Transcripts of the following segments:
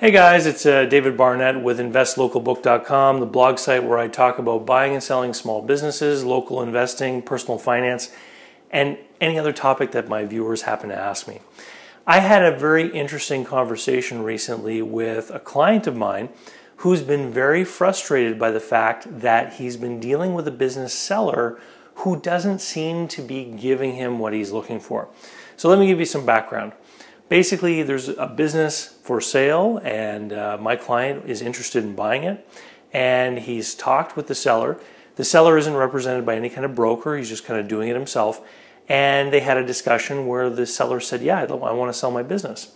Hey guys, it's uh, David Barnett with InvestLocalBook.com, the blog site where I talk about buying and selling small businesses, local investing, personal finance, and any other topic that my viewers happen to ask me. I had a very interesting conversation recently with a client of mine who's been very frustrated by the fact that he's been dealing with a business seller who doesn't seem to be giving him what he's looking for. So let me give you some background basically there's a business for sale and uh, my client is interested in buying it and he's talked with the seller. The seller isn't represented by any kind of broker he's just kind of doing it himself and they had a discussion where the seller said yeah i want to sell my business.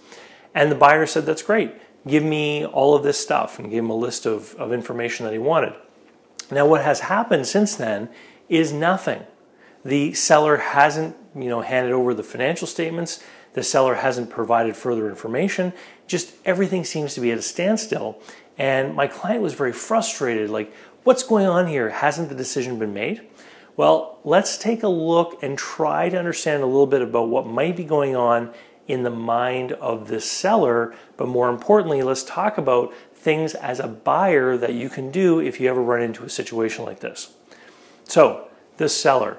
And the buyer said that's great. Give me all of this stuff and gave him a list of, of information that he wanted. Now what has happened since then is nothing. The seller hasn't you know handed over the financial statements the seller hasn't provided further information. Just everything seems to be at a standstill. And my client was very frustrated like, what's going on here? Hasn't the decision been made? Well, let's take a look and try to understand a little bit about what might be going on in the mind of the seller. But more importantly, let's talk about things as a buyer that you can do if you ever run into a situation like this. So, the seller.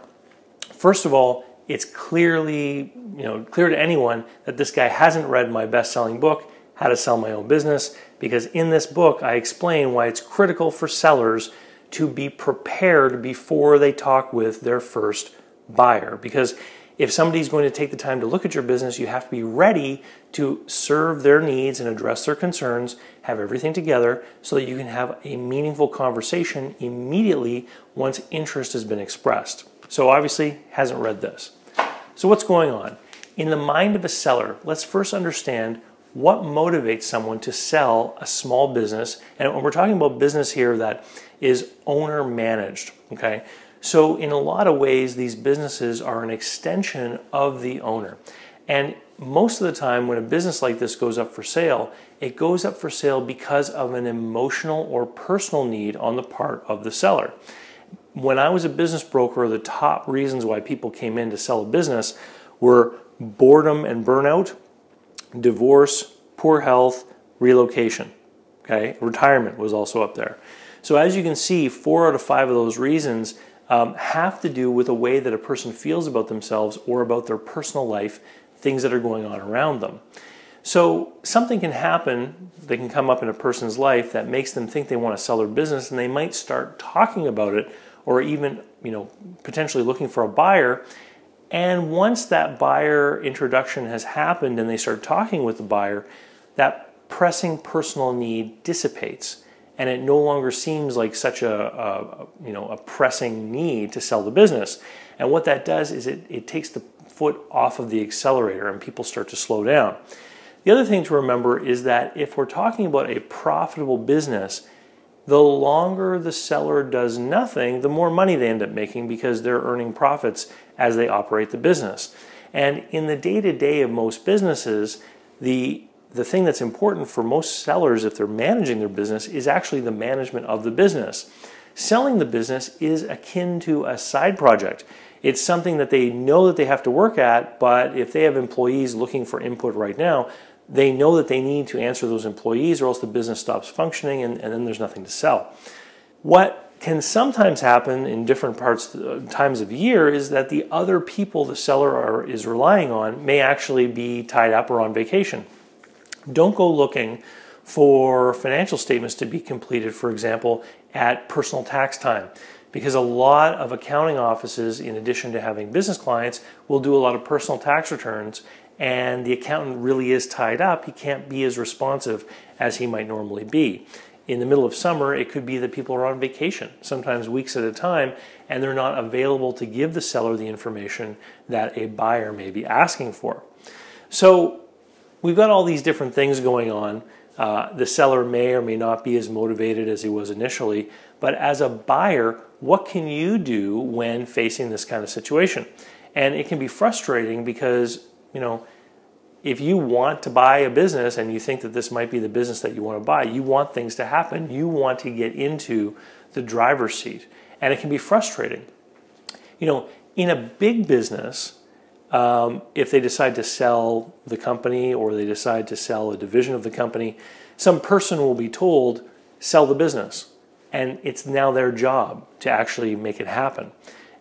First of all, it's clearly, you know, clear to anyone that this guy hasn't read my best-selling book, How to Sell My Own Business, because in this book I explain why it's critical for sellers to be prepared before they talk with their first buyer because if somebody's going to take the time to look at your business, you have to be ready to serve their needs and address their concerns, have everything together so that you can have a meaningful conversation immediately once interest has been expressed. So obviously hasn't read this. So what's going on? In the mind of a seller, let's first understand what motivates someone to sell a small business. And when we're talking about business here that is owner managed, okay? So in a lot of ways, these businesses are an extension of the owner. And most of the time, when a business like this goes up for sale, it goes up for sale because of an emotional or personal need on the part of the seller when I was a business broker, the top reasons why people came in to sell a business were boredom and burnout, divorce, poor health, relocation. Okay, retirement was also up there. So as you can see, four out of five of those reasons um, have to do with a way that a person feels about themselves or about their personal life, things that are going on around them. So something can happen, they can come up in a person's life that makes them think they want to sell their business and they might start talking about it or even you know potentially looking for a buyer. And once that buyer introduction has happened and they start talking with the buyer that pressing personal need dissipates. And it no longer seems like such a, a, you know a pressing need to sell the business. And what that does is it, it takes the foot off of the accelerator and people start to slow down the other thing to remember is that if we're talking about a profitable business the longer the seller does nothing, the more money they end up making because they're earning profits as they operate the business. And in the day to day of most businesses, the the thing that's important for most sellers if they're managing their business is actually the management of the business. Selling the business is akin to a side project. It's something that they know that they have to work at, but if they have employees looking for input right now, they know that they need to answer those employees or else the business stops functioning and, and then there's nothing to sell. What can sometimes happen in different parts uh, times of year is that the other people the seller are, is relying on may actually be tied up or on vacation. Don't go looking for financial statements to be completed, for example, at personal tax time. Because a lot of accounting offices, in addition to having business clients, will do a lot of personal tax returns and the accountant really is tied up, he can't be as responsive as he might normally be. In the middle of summer, it could be that people are on vacation, sometimes weeks at a time, and they're not available to give the seller the information that a buyer may be asking for. So we've got all these different things going on. Uh, the seller may or may not be as motivated as he was initially, but as a buyer, what can you do when facing this kind of situation? And it can be frustrating because you know, if you want to buy a business and you think that this might be the business that you want to buy, you want things to happen. You want to get into the driver's seat. And it can be frustrating. You know, in a big business, um, if they decide to sell the company or they decide to sell a division of the company, Some person will be told, sell the business. And it's now their job to actually make it happen.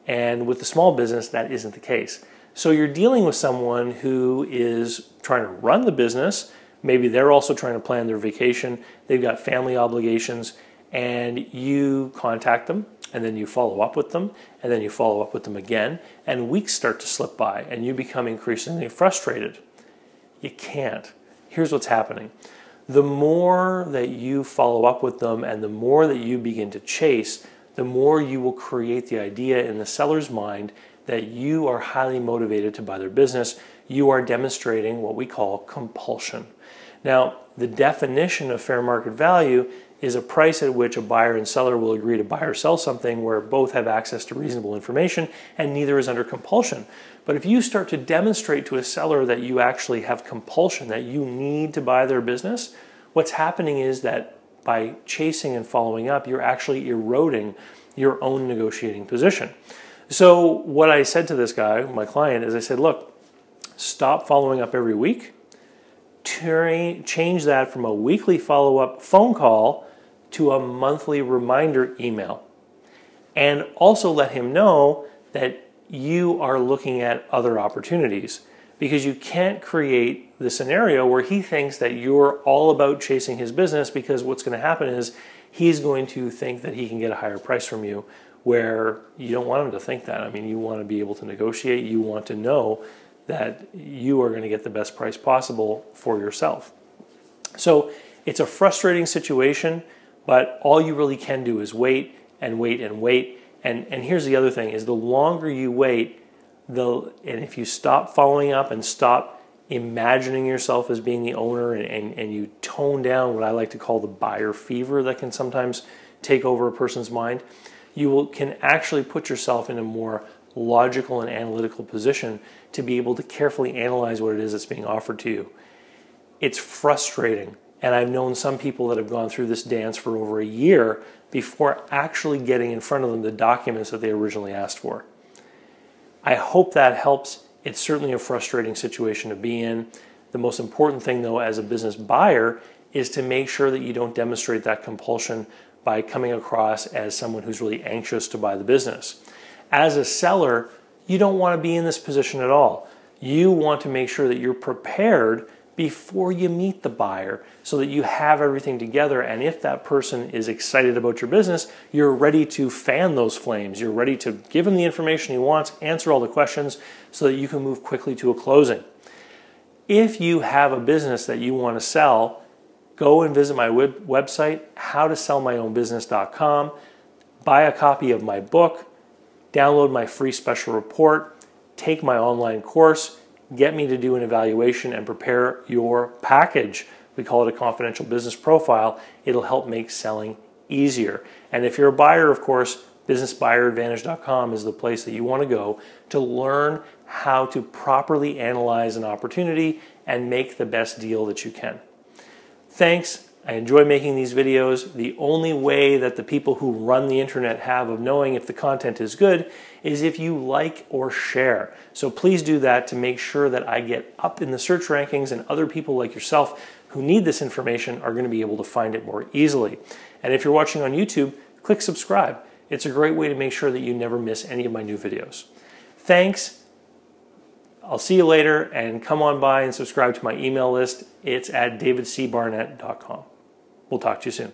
And with the small business, that isn't the case. So you're dealing with someone who is trying to run the business. Maybe they're also trying to plan their vacation. They've got family obligations. And you contact them and then you follow up with them and then you follow up with them again. And weeks start to slip by and you become increasingly frustrated. You can't. Here's what's happening the more that you follow up with them and the more that you begin to chase, the more you will create the idea in the seller's mind that you are highly motivated to buy their business. You are demonstrating what we call compulsion. Now, the definition of fair market value is a price at which a buyer and seller will agree to buy or sell something where both have access to reasonable information and neither is under compulsion. But if you start to demonstrate to a seller that you actually have compulsion, that you need to buy their business, what's happening is that by chasing and following up, you're actually eroding your own negotiating position. So, what I said to this guy, my client, is I said, look, stop following up every week. Change that from a weekly follow up phone call to a monthly reminder email. And also let him know that you are looking at other opportunities because you can't create the scenario where he thinks that you're all about chasing his business because what's going to happen is he's going to think that he can get a higher price from you where you don't want them to think that. I mean, you want to be able to negotiate, you want to know that you are going to get the best price possible for yourself. So it's a frustrating situation, but all you really can do is wait and wait and wait. And, and here's the other thing is the longer you wait, the and if you stop following up and stop imagining yourself as being the owner and, and, and you tone down what I like to call the buyer fever that can sometimes take over a person's mind, you will, can actually put yourself in a more logical and analytical position to be able to carefully analyze what it is that's being offered to you. It's frustrating. And I've known some people that have gone through this dance for over a year before actually getting in front of them the documents that they originally asked for. I hope that helps. It's certainly a frustrating situation to be in. The most important thing, though, as a business buyer, is to make sure that you don't demonstrate that compulsion by coming across as someone who's really anxious to buy the business. As a seller, you don't want to be in this position at all. You want to make sure that you're prepared before you meet the buyer so that you have everything together. And if that person is excited about your business, you're ready to fan those flames. You're ready to give him the information he wants, answer all the questions so that you can move quickly to a closing. If you have a business that you want to sell, go and visit my web- website, howtosellmyownbusiness.com, buy a copy of my book, download my free special report, take my online course, get me to do an evaluation and prepare your package. We call it a confidential business profile. It'll help make selling easier. And if you're a buyer, of course, businessbuyeradvantage.com is the place that you want to go to learn how to properly analyze an opportunity and make the best deal that you can. Thanks. I enjoy making these videos. The only way that the people who run the internet have of knowing if the content is good is if you like or share. So please do that to make sure that I get up in the search rankings and other people like yourself who need this information are going to be able to find it more easily. And if you're watching on YouTube, click subscribe. It's a great way to make sure that you never miss any of my new videos. Thanks. I'll see you later and come on by and subscribe to my email list. It's at davidcbarnett.com. We'll talk to you soon.